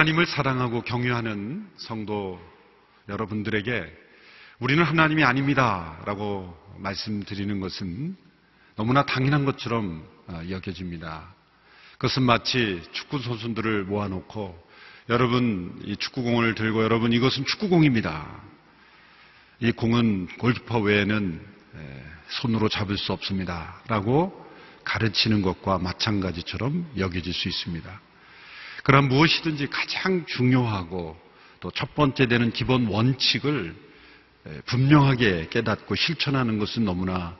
하나님을 사랑하고 경유하는 성도 여러분들에게 우리는 하나님이 아닙니다. 라고 말씀드리는 것은 너무나 당연한 것처럼 어, 여겨집니다. 그것은 마치 축구 선수들을 모아놓고 여러분 이 축구공을 들고 여러분 이것은 축구공입니다. 이 공은 골키퍼 외에는 손으로 잡을 수 없습니다. 라고 가르치는 것과 마찬가지처럼 여겨질 수 있습니다. 그럼 무엇이든지 가장 중요하고 또 첫 번째 되는 기본 원칙을 분명하게 깨닫고 실천하는 것은 너무나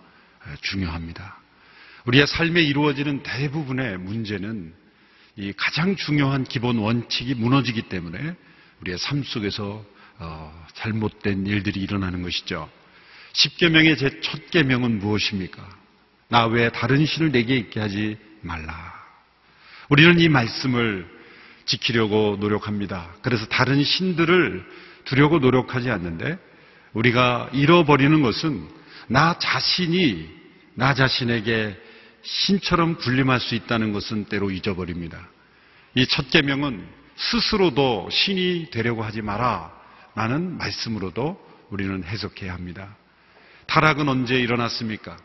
중요합니다. 우리의 삶에 이루어지는 대부분의 문제는 이 가장 중요한 기본 원칙이 무너지기 때문에 우리의 삶 속에서 어, 잘못된 일들이 일어나는 것이죠. 십계명의 제 첫 계명은 무엇입니까? 나 외에 다른 신을 내게 있게 하지 말라. 우리는 이 말씀을 지키려고 노력합니다. 그래서 다른 신들을 두려고 노력하지 않는데 우리가 잃어버리는 것은 나 자신이 나 자신에게 신처럼 군림할 수 있다는 것은 때로 잊어버립니다. 이 첫 계명은 스스로도 신이 되려고 하지 마라. 라는 말씀으로도 우리는 해석해야 합니다. 타락은 언제 일어났습니까?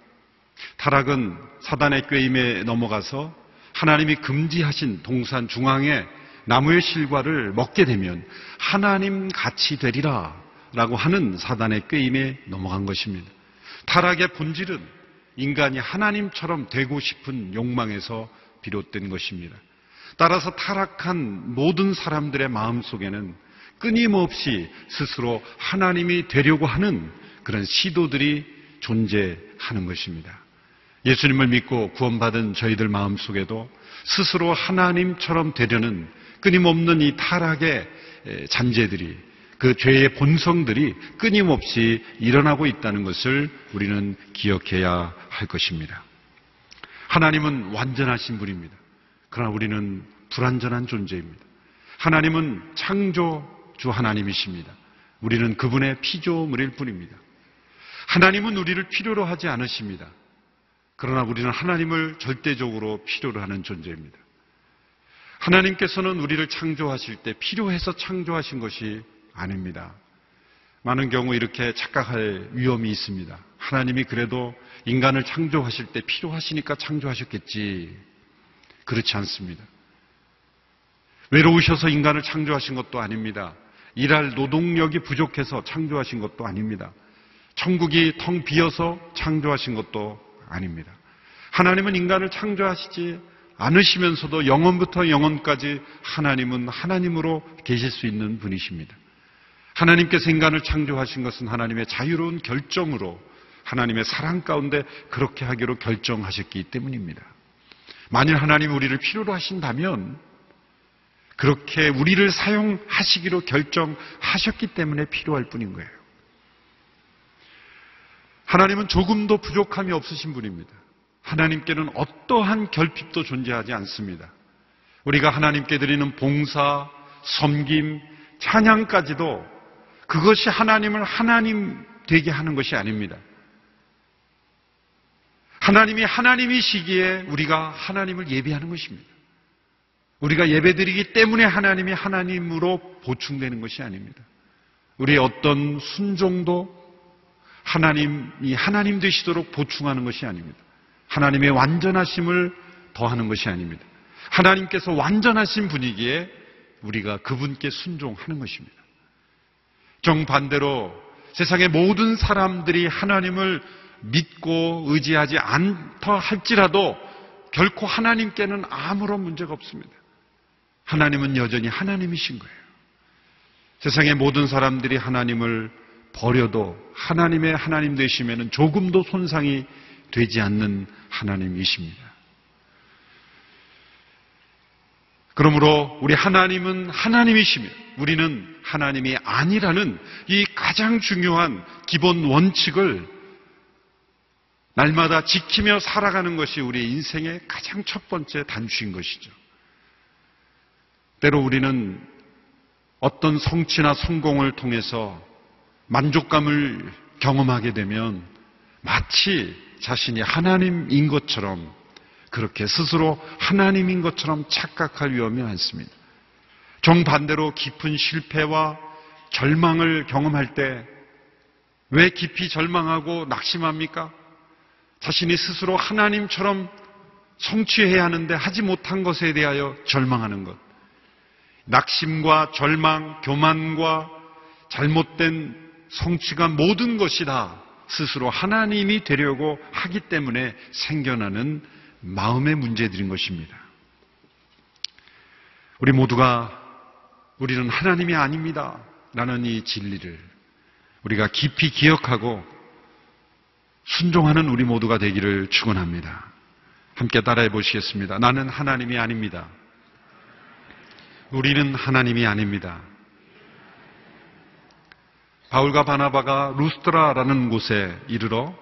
타락은 사단의 꾀임에 넘어가서 하나님이 금지하신 동산 중앙에 나무의 실과를 먹게 되면 하나님 같이 되리라 라고 하는 사단의 꾀임에 넘어간 것입니다. 타락의 본질은 인간이 하나님처럼 되고 싶은 욕망에서 비롯된 것입니다. 따라서 타락한 모든 사람들의 마음 속에는 끊임없이 스스로 하나님이 되려고 하는 그런 시도들이 존재하는 것입니다. 예수님을 믿고 구원받은 저희들 마음 속에도 스스로 하나님처럼 되려는 끊임없는 이 타락의 잔재들이 그 죄의 본성들이 끊임없이 일어나고 있다는 것을 우리는 기억해야 할 것입니다. 하나님은 완전하신 분입니다. 그러나 우리는 불완전한 존재입니다. 하나님은 창조주 하나님이십니다. 우리는 그분의 피조물일 뿐입니다. 하나님은 우리를 필요로 하지 않으십니다. 그러나 우리는 하나님을 절대적으로 필요로 하는 존재입니다. 하나님께서는 우리를 창조하실 때 필요해서 창조하신 것이 아닙니다. 많은 경우 이렇게 착각할 위험이 있습니다. 하나님이 그래도 인간을 창조하실 때 필요하시니까 창조하셨겠지. 그렇지 않습니다. 외로우셔서 인간을 창조하신 것도 아닙니다. 일할 노동력이 부족해서 창조하신 것도 아닙니다. 천국이 텅 비어서 창조하신 것도 아닙니다. 하나님은 인간을 창조하시지 않으시면서도 영원부터 영원까지 하나님은 하나님으로 계실 수 있는 분이십니다. 하나님께서 인간을 창조하신 것은 하나님의 자유로운 결정으로 하나님의 사랑 가운데 그렇게 하기로 결정하셨기 때문입니다. 만일 하나님이 우리를 필요로 하신다면 그렇게 우리를 사용하시기로 결정하셨기 때문에 필요할 뿐인 거예요. 하나님은 조금도 부족함이 없으신 분입니다. 하나님께는 어떠한 결핍도 존재하지 않습니다. 우리가 하나님께 드리는 봉사, 섬김, 찬양까지도 그것이 하나님을 하나님 되게 하는 것이 아닙니다. 하나님이 하나님이시기에 우리가 하나님을 예배하는 것입니다. 우리가 예배드리기 때문에 하나님이 하나님으로 보충되는 것이 아닙니다. 우리의 어떤 순종도 하나님이 하나님 되시도록 보충하는 것이 아닙니다. 하나님의 완전하심을 더하는 것이 아닙니다. 하나님께서 완전하신 분이기에 우리가 그분께 순종하는 것입니다. 정반대로 세상의 모든 사람들이 하나님을 믿고 의지하지 않다 할지라도 결코 하나님께는 아무런 문제가 없습니다. 하나님은 여전히 하나님이신 거예요. 세상의 모든 사람들이 하나님을 버려도 하나님의 하나님 되시면 조금도 손상이 되지 않는 하나님이십니다. 그러므로 우리 하나님은 하나님이시며 우리는 하나님이 아니라는 이 가장 중요한 기본 원칙을 날마다 지키며 살아가는 것이 우리 인생의 가장 첫 번째 단추인 것이죠. 때로 우리는 어떤 성취나 성공을 통해서 만족감을 경험하게 되면 마치 자신이 하나님인 것처럼 그렇게 스스로 하나님인 것처럼 착각할 위험이 많습니다. 정반대로 깊은 실패와 절망을 경험할 때 왜 깊이 절망하고 낙심합니까? 자신이 스스로 하나님처럼 성취해야 하는데 하지 못한 것에 대하여 절망하는 것. 낙심과 절망, 교만과 잘못된 성취가 모든 것이 다 스스로 하나님이 되려고 하기 때문에 생겨나는 마음의 문제들인 것입니다. 우리 모두가 우리는 하나님이 아닙니다. 라는 이 진리를 우리가 깊이 기억하고 순종하는 우리 모두가 되기를 축원합니다. 함께 따라해 보시겠습니다. 나는 하나님이 아닙니다. 우리는 하나님이 아닙니다. 바울과 바나바가 루스트라라는 곳에 이르러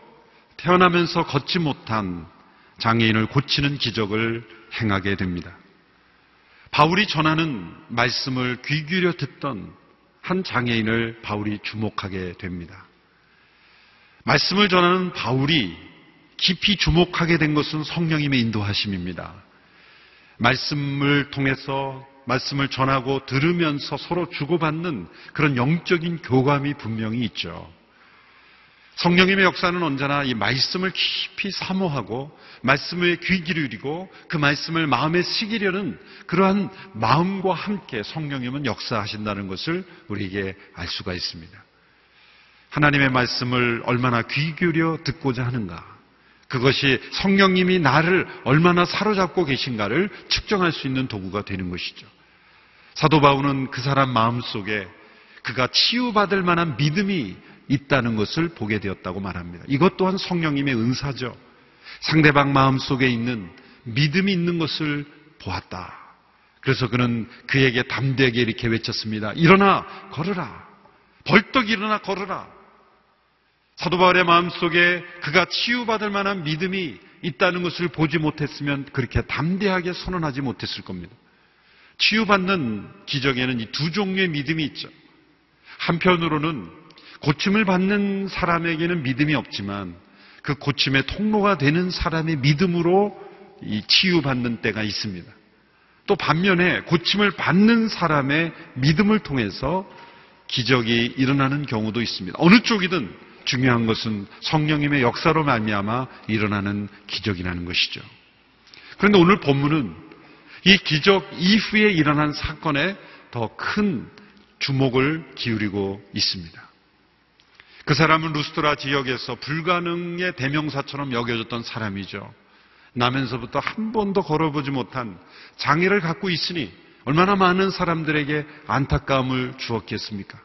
태어나면서 걷지 못한 장애인을 고치는 기적을 행하게 됩니다. 바울이 전하는 말씀을 귀 기울여 듣던 한 장애인을 바울이 주목하게 됩니다. 말씀을 전하는 바울이 깊이 주목하게 된 것은 성령님의 인도하심입니다. 말씀을 통해서 말씀을 전하고 들으면서 서로 주고받는 그런 영적인 교감이 분명히 있죠. 성령님의 역사는 언제나 이 말씀을 깊이 사모하고 말씀에 귀 기울이고 그 말씀을 마음에 새기려는 그러한 마음과 함께 성령님은 역사하신다는 것을 우리에게 알 수가 있습니다. 하나님의 말씀을 얼마나 귀 기울여 듣고자 하는가. 그것이 성령님이 나를 얼마나 사로잡고 계신가를 측정할 수 있는 도구가 되는 것이죠. 사도 바울은 그 사람 마음 속에 그가 치유받을 만한 믿음이 있다는 것을 보게 되었다고 말합니다. 이것 또한 성령님의 은사죠. 상대방 마음 속에 있는 믿음이 있는 것을 보았다. 그래서 그는 그에게 담대하게 이렇게 외쳤습니다. 일어나 걸으라. 벌떡 일어나 걸으라. 사도 바울의 마음 속에 그가 치유받을 만한 믿음이 있다는 것을 보지 못했으면 그렇게 담대하게 선언하지 못했을 겁니다. 치유받는 기적에는 이 두 종류의 믿음이 있죠. 한편으로는 고침을 받는 사람에게는 믿음이 없지만 그 고침의 통로가 되는 사람의 믿음으로 이 치유받는 때가 있습니다. 또 반면에 고침을 받는 사람의 믿음을 통해서 기적이 일어나는 경우도 있습니다. 어느 쪽이든 중요한 것은 성령님의 역사로 말미암아 일어나는 기적이라는 것이죠. 그런데 오늘 본문은 이 기적 이후에 일어난 사건에 더 큰 주목을 기울이고 있습니다. 그 사람은 루스트라 지역에서 불가능의 대명사처럼 여겨졌던 사람이죠. 나면서부터 한 번도 걸어보지 못한 장애를 갖고 있으니 얼마나 많은 사람들에게 안타까움을 주었겠습니까?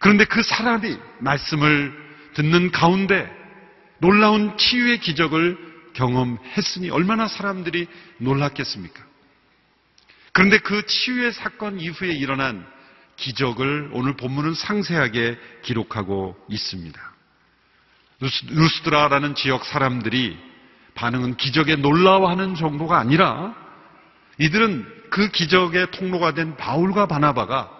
그런데 그 사람이 말씀을 듣는 가운데 놀라운 치유의 기적을 경험했으니 얼마나 사람들이 놀랐겠습니까? 그런데 그 치유의 사건 이후에 일어난 기적을 오늘 본문은 상세하게 기록하고 있습니다. 루스드라라는 지역 사람들이 반응은 기적에 놀라워하는 정도가 아니라 이들은 그 기적의 통로가 된 바울과 바나바가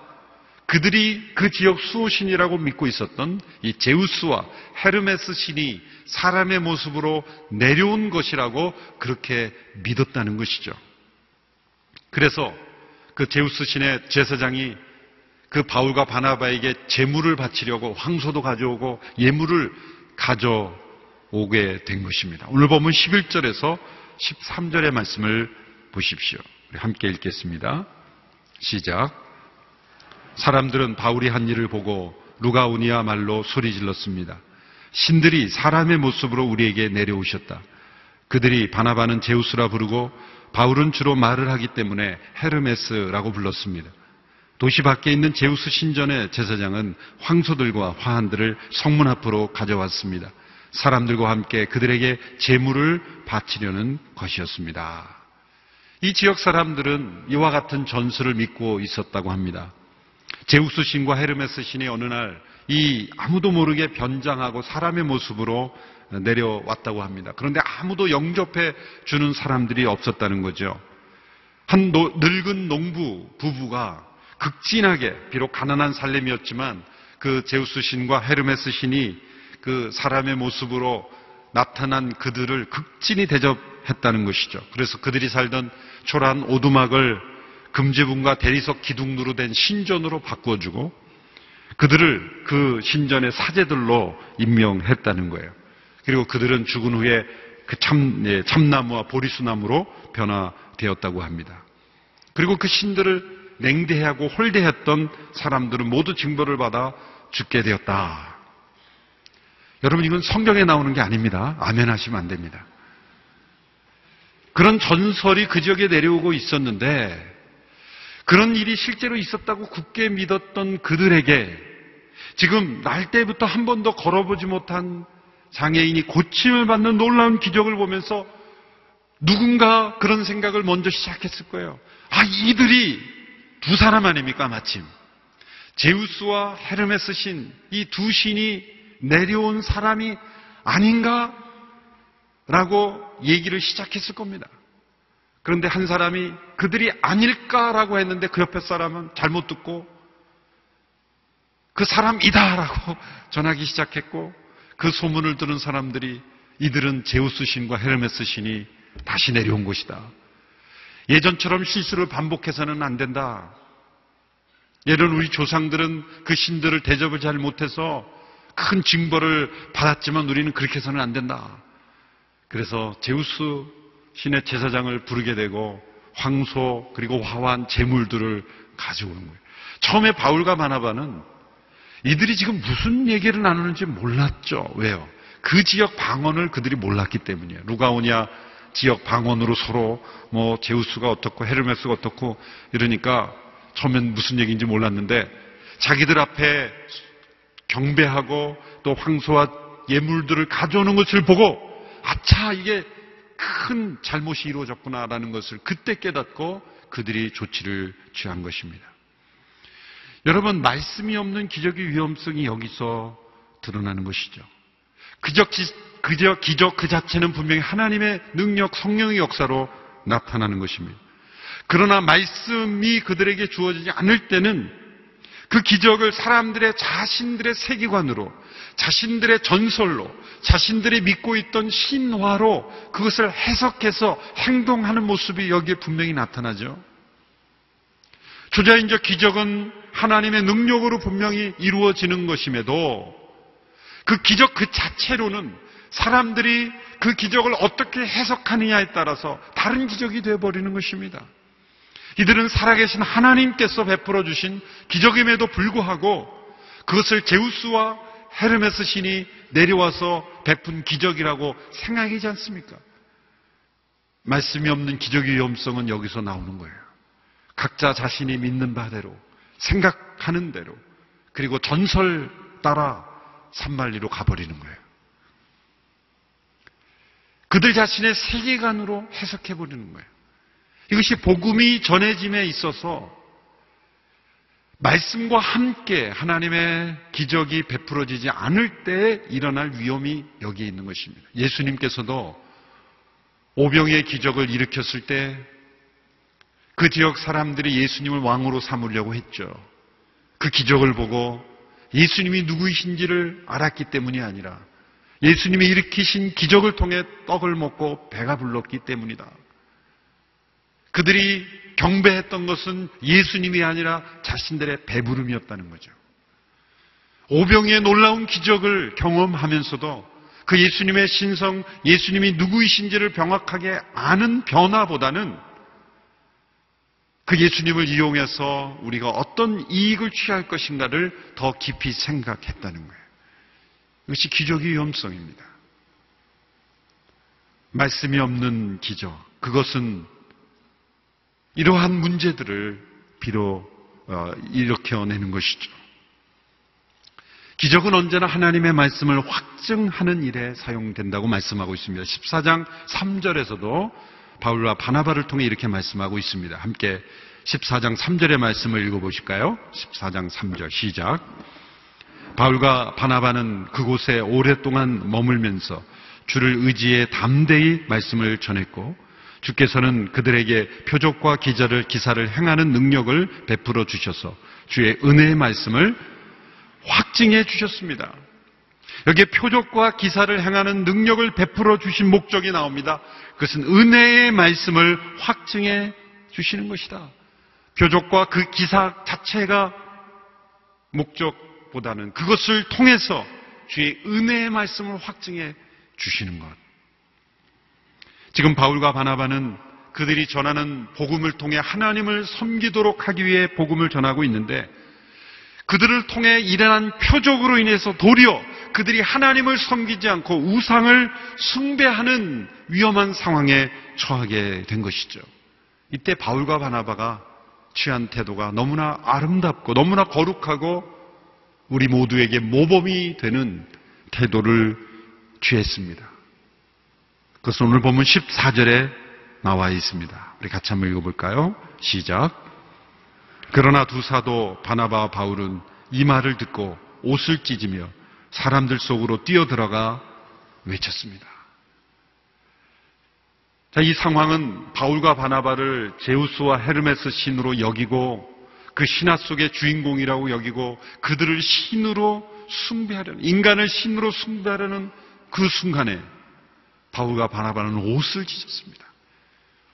그들이 그 지역 수호신이라고 믿고 있었던 이 제우스와 헤르메스 신이 사람의 모습으로 내려온 것이라고 그렇게 믿었다는 것이죠. 그래서 그 제우스 신의 제사장이 그 바울과 바나바에게 재물을 바치려고 황소도 가져오고 예물을 가져오게 된 것입니다. 오늘 보면 11절에서 13절의 말씀을 보십시오. 함께 읽겠습니다. 시작. 사람들은 바울이 한 일을 보고 루가우니아 말로 소리 질렀습니다. 신들이 사람의 모습으로 우리에게 내려오셨다. 그들이 바나바는 제우스라 부르고 바울은 주로 말을 하기 때문에 헤르메스라고 불렀습니다. 도시 밖에 있는 제우스 신전의 제사장은 황소들과 화환들을 성문 앞으로 가져왔습니다. 사람들과 함께 그들에게 재물을 바치려는 것이었습니다. 이 지역 사람들은 이와 같은 전설을 믿고 있었다고 합니다. 제우스 신과 헤르메스 신이 어느 날 이 아무도 모르게 변장하고 사람의 모습으로 내려왔다고 합니다. 그런데 아무도 영접해 주는 사람들이 없었다는 거죠. 한 노, 늙은 농부 부부가 극진하게 비록 가난한 살림이었지만 그 제우스 신과 헤르메스 신이 그 사람의 모습으로 나타난 그들을 극진히 대접했다는 것이죠. 그래서 그들이 살던 초라한 오두막을 금지분과 대리석 기둥으로 된 신전으로 바꾸어주고 그들을 그 신전의 사제들로 임명했다는 거예요. 그리고 그들은 죽은 후에 그 참, 예, 참나무와 보리수나무로 변화되었다고 합니다. 그리고 그 신들을 냉대하고 홀대했던 사람들은 모두 징벌을 받아 죽게 되었다. 여러분, 이건 성경에 나오는 게 아닙니다. 아멘 하시면 안 됩니다. 그런 전설이 그 지역에 내려오고 있었는데, 그런 일이 실제로 있었다고 굳게 믿었던 그들에게 지금 날 때부터 한 번도 걸어보지 못한 장애인이 고침을 받는 놀라운 기적을 보면서 누군가 그런 생각을 먼저 시작했을 거예요. 아, 이들이 두 사람 아닙니까, 마침. 제우스와 헤르메스 신, 이 두 신이 내려온 사람이 아닌가? 라고 얘기를 시작했을 겁니다. 그런데 한 사람이 그들이 아닐까라고 했는데 그 옆에 사람은 잘못 듣고 그 사람이다라고 전하기 시작했고 그 소문을 들은 사람들이 이들은 제우스 신과 헤르메스 신이 다시 내려온 것이다. 예전처럼 실수를 반복해서는 안 된다. 예전 우리 조상들은 그 신들을 대접을 잘 못해서 큰 징벌을 받았지만 우리는 그렇게 해서는 안 된다. 그래서 제우스 신의 제사장을 부르게 되고 황소 그리고 화환 제물들을 가져오는 거예요. 처음에 바울과 바나바는 이들이 지금 무슨 얘기를 나누는지 몰랐죠. 왜요? 그 지역 방언을 그들이 몰랐기 때문이에요. 루가오니아 지역 방언으로 서로 뭐 제우스가 어떻고 헤르메스가 어떻고 이러니까 처음엔 무슨 얘기인지 몰랐는데 자기들 앞에 경배하고 또 황소와 예물들을 가져오는 것을 보고 아차 이게 큰 잘못이 이루어졌구나라는 것을 그때 깨닫고 그들이 조치를 취한 것입니다. 여러분, 말씀이 없는 기적의 위험성이 여기서 드러나는 것이죠. 그적, 그저 기적 그 자체는 분명히 하나님의 능력, 성령의 역사로 나타나는 것입니다. 그러나 말씀이 그들에게 주어지지 않을 때는 그 기적을 사람들의 자신들의 세계관으로, 자신들의 전설로, 자신들이 믿고 있던 신화로 그것을 해석해서 행동하는 모습이 여기에 분명히 나타나죠. 주자인적 기적은 하나님의 능력으로 분명히 이루어지는 것임에도 그 기적 그 자체로는 사람들이 그 기적을 어떻게 해석하느냐에 따라서 다른 기적이 되어버리는 것입니다. 이들은 살아계신 하나님께서 베풀어 주신 기적임에도 불구하고 그것을 제우스와 헤르메스 신이 내려와서 베푼 기적이라고 생각하지 않습니까? 말씀이 없는 기적의 위험성은 여기서 나오는 거예요. 각자 자신이 믿는 바대로, 생각하는 대로, 그리고 전설 따라 산말리로 가버리는 거예요. 그들 자신의 세계관으로 해석해버리는 거예요. 이것이 복음이 전해짐에 있어서 말씀과 함께 하나님의 기적이 베풀어지지 않을 때 일어날 위험이 여기에 있는 것입니다. 예수님께서도 오병의 기적을 일으켰을 때 그 지역 사람들이 예수님을 왕으로 삼으려고 했죠. 그 기적을 보고 예수님이 누구이신지를 알았기 때문이 아니라 예수님이 일으키신 기적을 통해 떡을 먹고 배가 불렀기 때문이다. 그들이 경배했던 것은 예수님이 아니라 자신들의 배부름이었다는 거죠. 오병의 놀라운 기적을 경험하면서도 그 예수님의 신성, 예수님이 누구이신지를 명확하게 아는 변화보다는 그 예수님을 이용해서 우리가 어떤 이익을 취할 것인가를 더 깊이 생각했다는 거예요. 이것이 기적의 위험성입니다. 말씀이 없는 기적. 그것은 이러한 문제들을 비로 어, 일으켜내는 것이죠. 기적은 언제나 하나님의 말씀을 확증하는 일에 사용된다고 말씀하고 있습니다. 14장 3절에서도 바울과 바나바를 통해 이렇게 말씀하고 있습니다. 함께 14장 3절의 말씀을 읽어보실까요? 14장 3절 시작. 바울과 바나바는 그곳에 오랫동안 머물면서 주를 의지해 담대히 말씀을 전했고 주께서는 그들에게 표적과 기자를 기사를 행하는 능력을 베풀어 주셔서 주의 은혜의 말씀을 확증해 주셨습니다. 여기에 표적과 기사를 행하는 능력을 베풀어 주신 목적이 나옵니다. 그것은 은혜의 말씀을 확증해 주시는 것이다. 표적과 그 기사 자체가 목적보다는 그것을 통해서 주의 은혜의 말씀을 확증해 주시는 것. 지금 바울과 바나바는 그들이 전하는 복음을 통해 하나님을 섬기도록 하기 위해 복음을 전하고 있는데 그들을 통해 일어난 표적으로 인해서 도리어 그들이 하나님을 섬기지 않고 우상을 숭배하는 위험한 상황에 처하게 된 것이죠. 이때 바울과 바나바가 취한 태도가 너무나 아름답고 너무나 거룩하고 우리 모두에게 모범이 되는 태도를 취했습니다. 그것은 오늘 보면 14절에 나와 있습니다. 우리 같이 한번 읽어볼까요? 시작. 그러나 두 사도 바나바와 바울은 이 말을 듣고 옷을 찢으며 사람들 속으로 뛰어들어가 외쳤습니다. 자, 이 상황은 바울과 바나바를 제우스와 헤르메스 신으로 여기고 그 신화 속의 주인공이라고 여기고 그들을 신으로 숭배하려는 인간을 신으로 숭배하려는 그 순간에 바울과 바나바는 옷을 찢었습니다.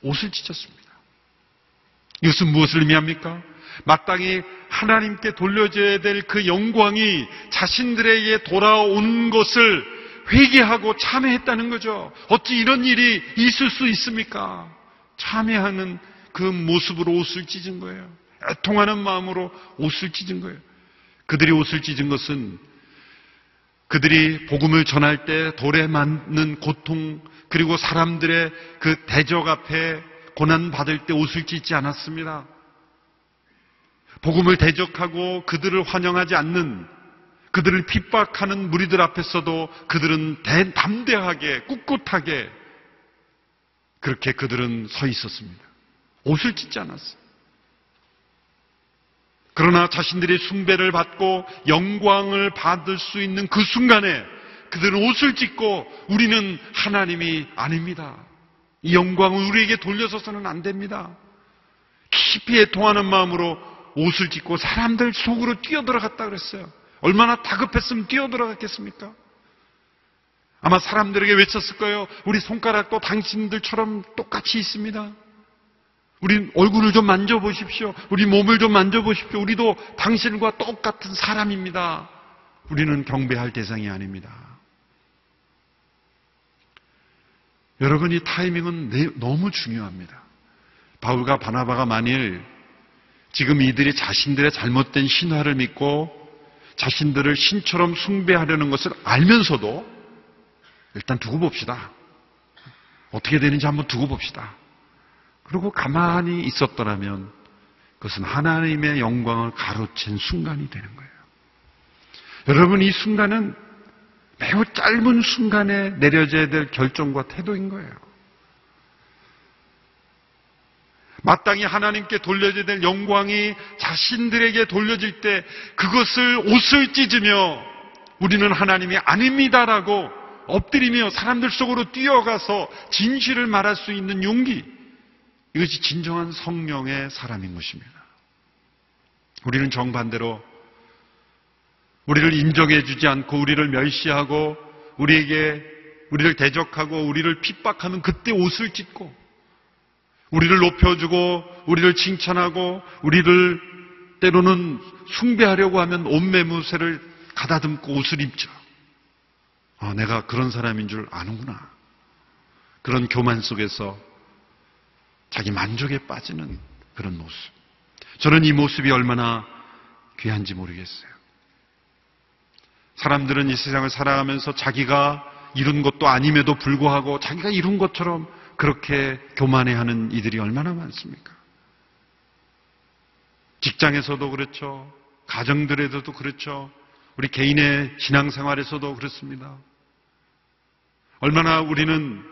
옷을 찢었습니다. 이것은 무엇을 의미합니까? 마땅히 하나님께 돌려줘야 될 그 영광이 자신들에게 돌아온 것을 회개하고 참회했다는 거죠. 어찌 이런 일이 있을 수 있습니까? 참회하는 그 모습으로 옷을 찢은 거예요. 애통하는 마음으로 옷을 찢은 거예요. 그들이 옷을 찢은 것은 그들이 복음을 전할 때 돌에 맞는 고통 그리고 사람들의 그 대적 앞에 고난 받을 때 옷을 찢지 않았습니다. 복음을 대적하고 그들을 환영하지 않는 그들을 핍박하는 무리들 앞에서도 그들은 대, 담대하게 꿋꿋하게 그렇게 그들은 서 있었습니다. 옷을 찢지 않았어요. 그러나 자신들이 숭배를 받고 영광을 받을 수 있는 그 순간에 그들은 옷을 찢고 우리는 하나님이 아닙니다. 이 영광을 우리에게 돌려서서는 안 됩니다. 깊이 애통하는 마음으로 옷을 찢고 사람들 속으로 뛰어들어갔다 그랬어요. 얼마나 다급했으면 뛰어들어갔겠습니까? 아마 사람들에게 외쳤을 거예요. 우리 손가락도 당신들처럼 똑같이 있습니다. 우리 얼굴을 좀 만져보십시오. 우리 몸을 좀 만져보십시오. 우리도 당신과 똑같은 사람입니다. 우리는 경배할 대상이 아닙니다. 여러분, 이 타이밍은 너무 중요합니다. 바울과 바나바가 만일 지금 이들이 자신들의 잘못된 신화를 믿고 자신들을 신처럼 숭배하려는 것을 알면서도 일단 두고 봅시다. 어떻게 되는지 한번 두고 봅시다. 그리고 가만히 있었더라면 그것은 하나님의 영광을 가로챈 순간이 되는 거예요. 여러분, 이 순간은 매우 짧은 순간에 내려져야 될 결정과 태도인 거예요. 마땅히 하나님께 돌려져야 될 영광이 자신들에게 돌려질 때 그것을 옷을 찢으며 우리는 하나님이 아닙니다라고 엎드리며 사람들 속으로 뛰어가서 진실을 말할 수 있는 용기. 이것이 진정한 성령의 사람인 것입니다. 우리는 정반대로 우리를 인정해 주지 않고 우리를 멸시하고 우리에게 우리를 대적하고 우리를 핍박하면 그때 옷을 찢고 우리를 높여주고 우리를 칭찬하고 우리를 때로는 숭배하려고 하면 옷매무새를 가다듬고 옷을 입죠. 아, 내가 그런 사람인 줄 아는구나. 그런 교만 속에서 자기 만족에 빠지는 그런 모습. 저는 이 모습이 얼마나 귀한지 모르겠어요. 사람들은 이 세상을 살아가면서 자기가 이룬 것도 아님에도 불구하고 자기가 이룬 것처럼 그렇게 교만해하는 이들이 얼마나 많습니까? 직장에서도 그렇죠. 가정들에서도 그렇죠. 우리 개인의 신앙생활에서도 그렇습니다. 얼마나 우리는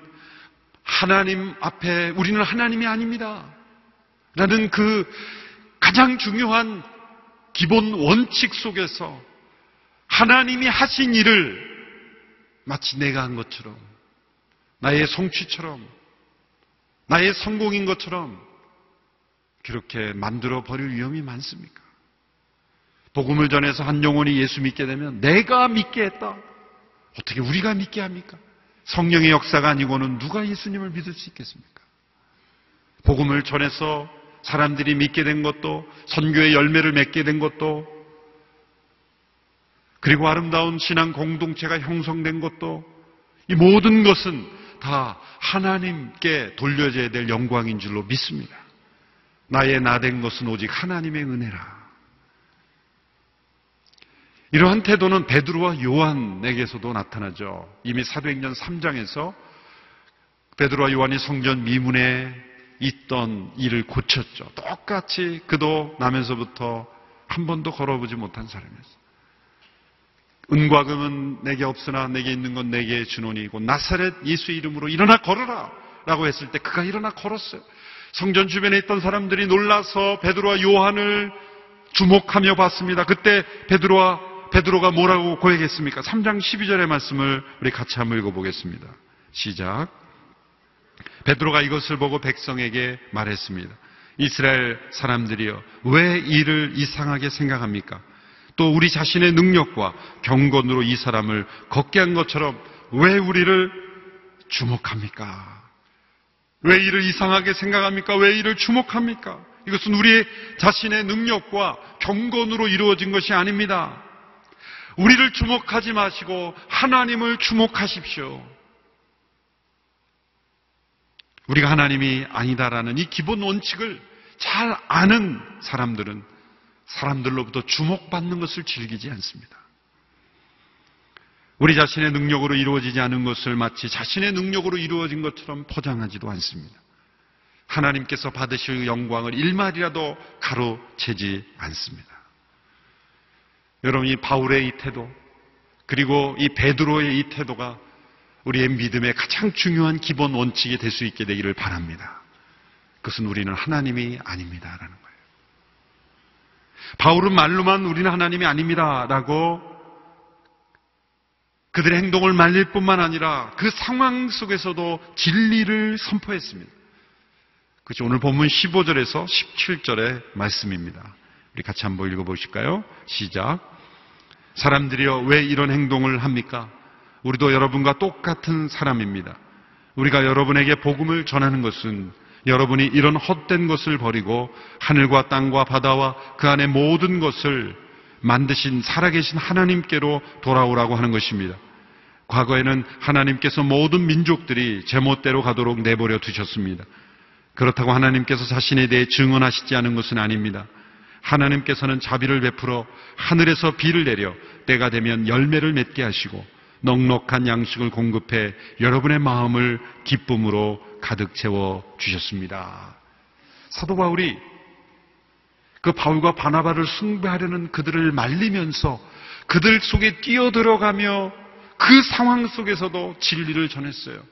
하나님 앞에 우리는 하나님이 아닙니다. 라는 그 가장 중요한 기본 원칙 속에서 하나님이 하신 일을 마치 내가 한 것처럼 나의 성취처럼 나의 성공인 것처럼 그렇게 만들어 버릴 위험이 많습니까? 복음을 전해서 한 영혼이 예수 믿게 되면 내가 믿게 했다. 어떻게 우리가 믿게 합니까? 성령의 역사가 아니고는 누가 예수님을 믿을 수 있겠습니까? 복음을 전해서 사람들이 믿게 된 것도 선교의 열매를 맺게 된 것도 그리고 아름다운 신앙 공동체가 형성된 것도 이 모든 것은 다 하나님께 돌려져야 될 영광인 줄로 믿습니다. 나의 나 된 것은 오직 하나님의 은혜라. 이러한 태도는 베드로와 요한에게서도 나타나죠. 이미 사도행전 3장에서 베드로와 요한이 성전 미문에 있던 일을 고쳤죠. 똑같이 그도 나면서부터 한 번도 걸어보지 못한 사람이었어요. 은과 금은 내게 없으나 내게 있는 건 내게 주노니고 나사렛 예수 이름으로 일어나 걸어라 라고 했을 때 그가 일어나 걸었어요. 성전 주변에 있던 사람들이 놀라서 베드로와 요한을 주목하며 봤습니다. 그때 베드로와 베드로가 뭐라고 고백했습니까? 3장 12절의 말씀을 우리 같이 한번 읽어보겠습니다. 시작. 베드로가 이것을 보고 백성에게 말했습니다. 이스라엘 사람들이여 왜 이를 이상하게 생각합니까? 또 우리 자신의 능력과 경건으로 이 사람을 걷게 한 것처럼 왜 우리를 주목합니까? 왜 이를 이상하게 생각합니까? 왜 이를 주목합니까? 이것은 우리 자신의 능력과 경건으로 이루어진 것이 아닙니다. 우리를 주목하지 마시고 하나님을 주목하십시오. 우리가 하나님이 아니다라는 이 기본 원칙을 잘 아는 사람들은 사람들로부터 주목받는 것을 즐기지 않습니다. 우리 자신의 능력으로 이루어지지 않은 것을 마치 자신의 능력으로 이루어진 것처럼 포장하지도 않습니다. 하나님께서 받으실 영광을 일말이라도 가로채지 않습니다. 여러분 이 바울의 이 태도 그리고 이 베드로의 이 태도가 우리의 믿음의 가장 중요한 기본 원칙이 될 수 있게 되기를 바랍니다. 그것은 우리는 하나님이 아닙니다라는 거예요. 바울은 말로만 우리는 하나님이 아닙니다라고 그들의 행동을 말릴 뿐만 아니라 그 상황 속에서도 진리를 선포했습니다. 그것이 오늘 본문 15절에서 17절의 말씀입니다. 우리 같이 한번 읽어보실까요? 시작. 사람들이여 왜 이런 행동을 합니까? 우리도 여러분과 똑같은 사람입니다. 우리가 여러분에게 복음을 전하는 것은 여러분이 이런 헛된 것을 버리고 하늘과 땅과 바다와 그 안에 모든 것을 만드신 살아계신 하나님께로 돌아오라고 하는 것입니다. 과거에는 하나님께서 모든 민족들이 제멋대로 가도록 내버려 두셨습니다. 그렇다고 하나님께서 자신에 대해 증언하시지 않은 것은 아닙니다. 하나님께서는 자비를 베풀어 하늘에서 비를 내려 때가 되면 열매를 맺게 하시고 넉넉한 양식을 공급해 여러분의 마음을 기쁨으로 가득 채워 주셨습니다. 사도 바울이 그 바울과 바나바를 숭배하려는 그들을 말리면서 그들 속에 뛰어들어가며 그 상황 속에서도 진리를 전했어요.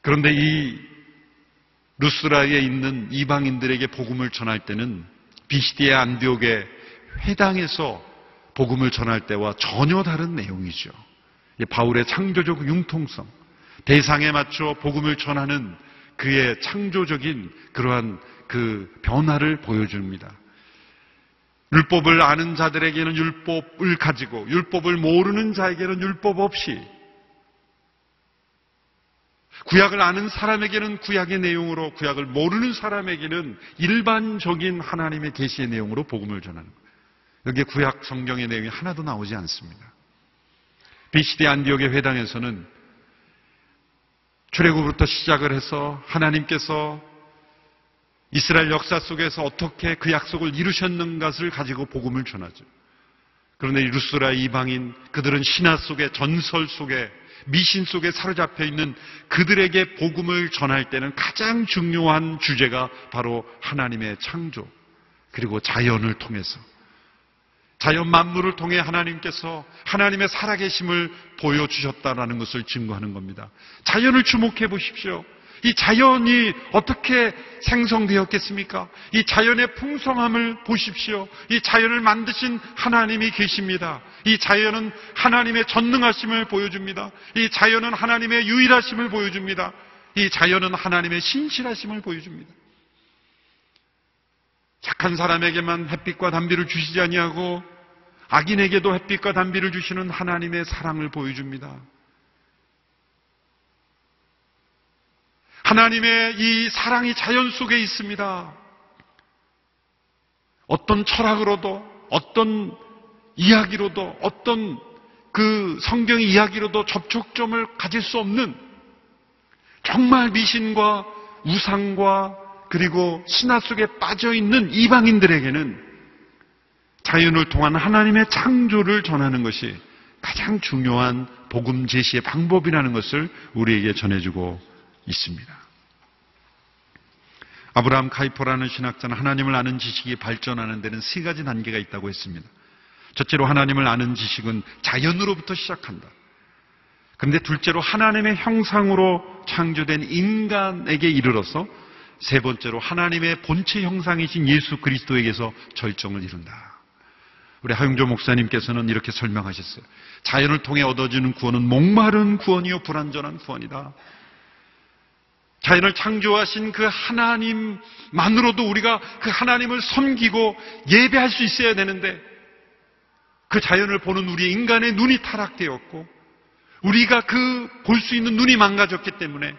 그런데 이 루스라에 있는 이방인들에게 복음을 전할 때는 비시디의 안디옥의 회당에서 복음을 전할 때와 전혀 다른 내용이죠. 바울의 창조적 융통성, 대상에 맞춰 복음을 전하는 그의 창조적인 그러한 그 변화를 보여줍니다. 율법을 아는 자들에게는 율법을 가지고 율법을 모르는 자에게는 율법 없이 구약을 아는 사람에게는 구약의 내용으로 구약을 모르는 사람에게는 일반적인 하나님의 계시의 내용으로 복음을 전하는 거예요. 여기에 구약 성경의 내용이 하나도 나오지 않습니다. 비시디 안디옥의 회당에서는 출애굽부터 시작을 해서 하나님께서 이스라엘 역사 속에서 어떻게 그 약속을 이루셨는가를 가지고 복음을 전하죠. 그런데 루스라 이방인 그들은 신화 속에 전설 속에 미신 속에 사로잡혀 있는 그들에게 복음을 전할 때는 가장 중요한 주제가 바로 하나님의 창조 그리고 자연을 통해서 자연 만물을 통해 하나님께서 하나님의 살아계심을 보여주셨다라는 것을 증거하는 겁니다. 자연을 주목해 보십시오. 이 자연이 어떻게 생성되었겠습니까? 이 자연의 풍성함을 보십시오. 이 자연을 만드신 하나님이 계십니다. 이 자연은 하나님의 전능하심을 보여줍니다. 이 자연은 하나님의 유일하심을 보여줍니다. 이 자연은 하나님의 신실하심을 보여줍니다. 착한 사람에게만 햇빛과 담비를 주시지 아니하고 악인에게도 햇빛과 담비를 주시는 하나님의 사랑을 보여줍니다. 하나님의 이 사랑이 자연 속에 있습니다. 어떤 철학으로도, 어떤 이야기로도, 어떤 그 성경 이야기로도 접촉점을 가질 수 없는 정말 미신과 우상과 그리고 신화 속에 빠져 있는 이방인들에게는 자연을 통한 하나님의 창조를 전하는 것이 가장 중요한 복음 제시의 방법이라는 것을 우리에게 전해주고 있습니다. 아브라함 카이퍼라는 신학자는 하나님을 아는 지식이 발전하는 데는 세 가지 단계가 있다고 했습니다. 첫째로 하나님을 아는 지식은 자연으로부터 시작한다. 그런데 둘째로 하나님의 형상으로 창조된 인간에게 이르러서 세 번째로 하나님의 본체 형상이신 예수 그리스도에게서 절정을 이룬다. 우리 하용조 목사님께서는 이렇게 설명하셨어요. 자연을 통해 얻어지는 구원은 목마른 구원이요 불완전한 구원이다. 자연을 창조하신 그 하나님만으로도 우리가 그 하나님을 섬기고 예배할 수 있어야 되는데 그 자연을 보는 우리 인간의 눈이 타락되었고 우리가 그 볼 수 있는 눈이 망가졌기 때문에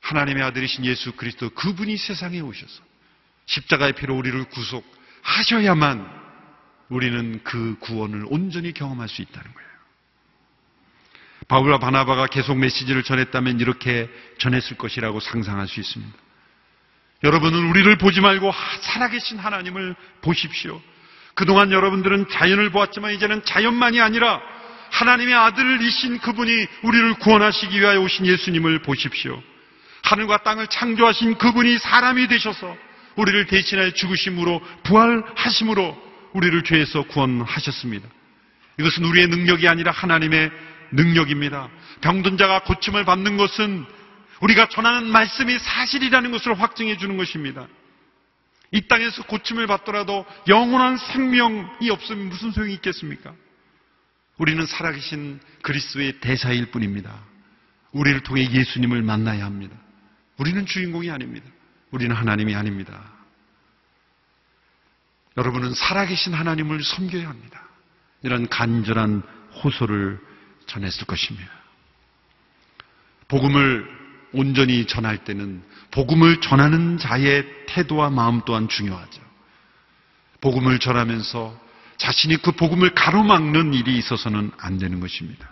하나님의 아들이신 예수 그리스도 그분이 세상에 오셔서 십자가의 피로 우리를 구속하셔야만 우리는 그 구원을 온전히 경험할 수 있다는 거예요. 바울과 바나바가 계속 메시지를 전했다면 이렇게 전했을 것이라고 상상할 수 있습니다. 여러분은 우리를 보지 말고 살아계신 하나님을 보십시오. 그동안 여러분들은 자연을 보았지만 이제는 자연만이 아니라 하나님의 아들이신 그분이 우리를 구원하시기 위하여 오신 예수님을 보십시오. 하늘과 땅을 창조하신 그분이 사람이 되셔서 우리를 대신하여 죽으심으로 부활하심으로 우리를 죄에서 구원하셨습니다. 이것은 우리의 능력이 아니라 하나님의 능력입니다. 병든 자가 고침을 받는 것은 우리가 전하는 말씀이 사실이라는 것을 확증해 주는 것입니다. 이 땅에서 고침을 받더라도 영원한 생명이 없으면 무슨 소용이 있겠습니까? 우리는 살아계신 그리스도의 대사일 뿐입니다. 우리를 통해 예수님을 만나야 합니다. 우리는 주인공이 아닙니다. 우리는 하나님이 아닙니다. 여러분은 살아계신 하나님을 섬겨야 합니다. 이런 간절한 호소를 전했을 것입니다. 복음을 온전히 전할 때는 복음을 전하는 자의 태도와 마음 또한 중요하죠. 복음을 전하면서 자신이 그 복음을 가로막는 일이 있어서는 안 되는 것입니다.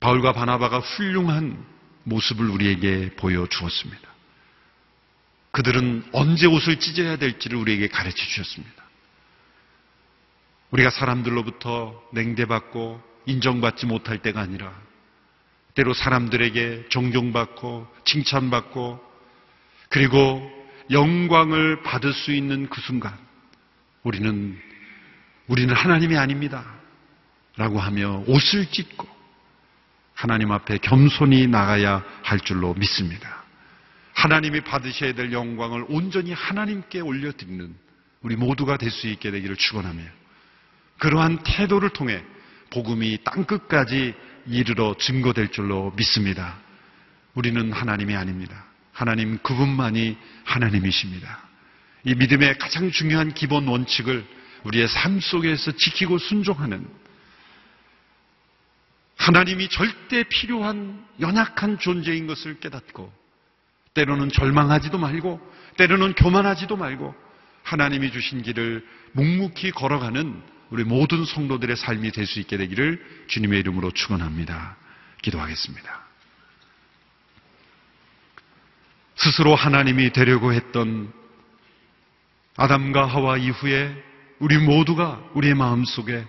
바울과 바나바가 훌륭한 모습을 우리에게 보여주었습니다. 그들은 언제 옷을 찢어야 될지를 우리에게 가르쳐 주셨습니다. 우리가 사람들로부터 냉대받고 인정받지 못할 때가 아니라 때로 사람들에게 존경받고 칭찬받고 그리고 영광을 받을 수 있는 그 순간 우리는 우리는 하나님이 아닙니다. 라고 하며 옷을 찢고 하나님 앞에 겸손히 나가야 할 줄로 믿습니다. 하나님이 받으셔야 될 영광을 온전히 하나님께 올려드리는 우리 모두가 될 수 있게 되기를 축원하며 그러한 태도를 통해 복음이 땅끝까지 이르러 증거될 줄로 믿습니다. 우리는 하나님이 아닙니다. 하나님 그분만이 하나님이십니다. 이 믿음의 가장 중요한 기본 원칙을 우리의 삶 속에서 지키고 순종하는 하나님이 절대 필요한 연약한 존재인 것을 깨닫고 때로는 절망하지도 말고, 때로는 교만하지도 말고, 하나님이 주신 길을 묵묵히 걸어가는 우리 모든 성도들의 삶이 될 수 있게 되기를 주님의 이름으로 축원합니다. 기도하겠습니다. 스스로 하나님이 되려고 했던 아담과 하와 이후에 우리 모두가 우리의 마음속에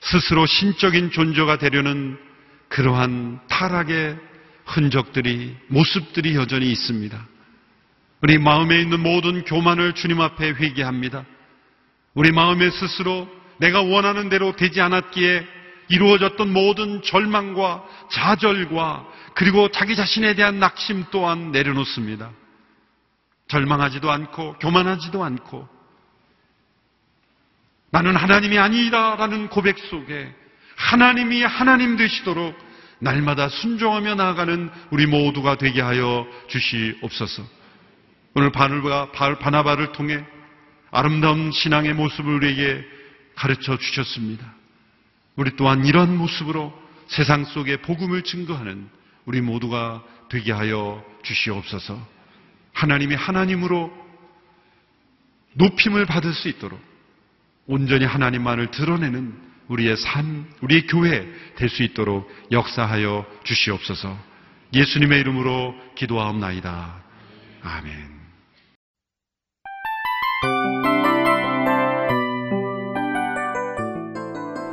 스스로 신적인 존재가 되려는 그러한 타락의 흔적들이, 모습들이 여전히 있습니다. 우리 마음에 있는 모든 교만을 주님 앞에 회개합니다. 우리 마음에 스스로 내가 원하는 대로 되지 않았기에 이루어졌던 모든 절망과 좌절과 그리고 자기 자신에 대한 낙심 또한 내려놓습니다. 절망하지도 않고 교만하지도 않고 나는 하나님이 아니다라는 고백 속에 하나님이 하나님 되시도록 날마다 순종하며 나아가는 우리 모두가 되게 하여 주시옵소서. 오늘 바나바를 통해 아름다운 신앙의 모습을 우리에게 가르쳐 주셨습니다. 우리 또한 이런 모습으로 세상 속에 복음을 증거하는 우리 모두가 되게 하여 주시옵소서. 하나님이 하나님으로 높임을 받을 수 있도록 온전히 하나님만을 드러내는 우리의 삶, 우리의 교회 될 수 있도록 역사하여 주시옵소서. 예수님의 이름으로 기도하옵나이다. 아멘.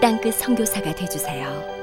땅끝 선교사가 되주세요.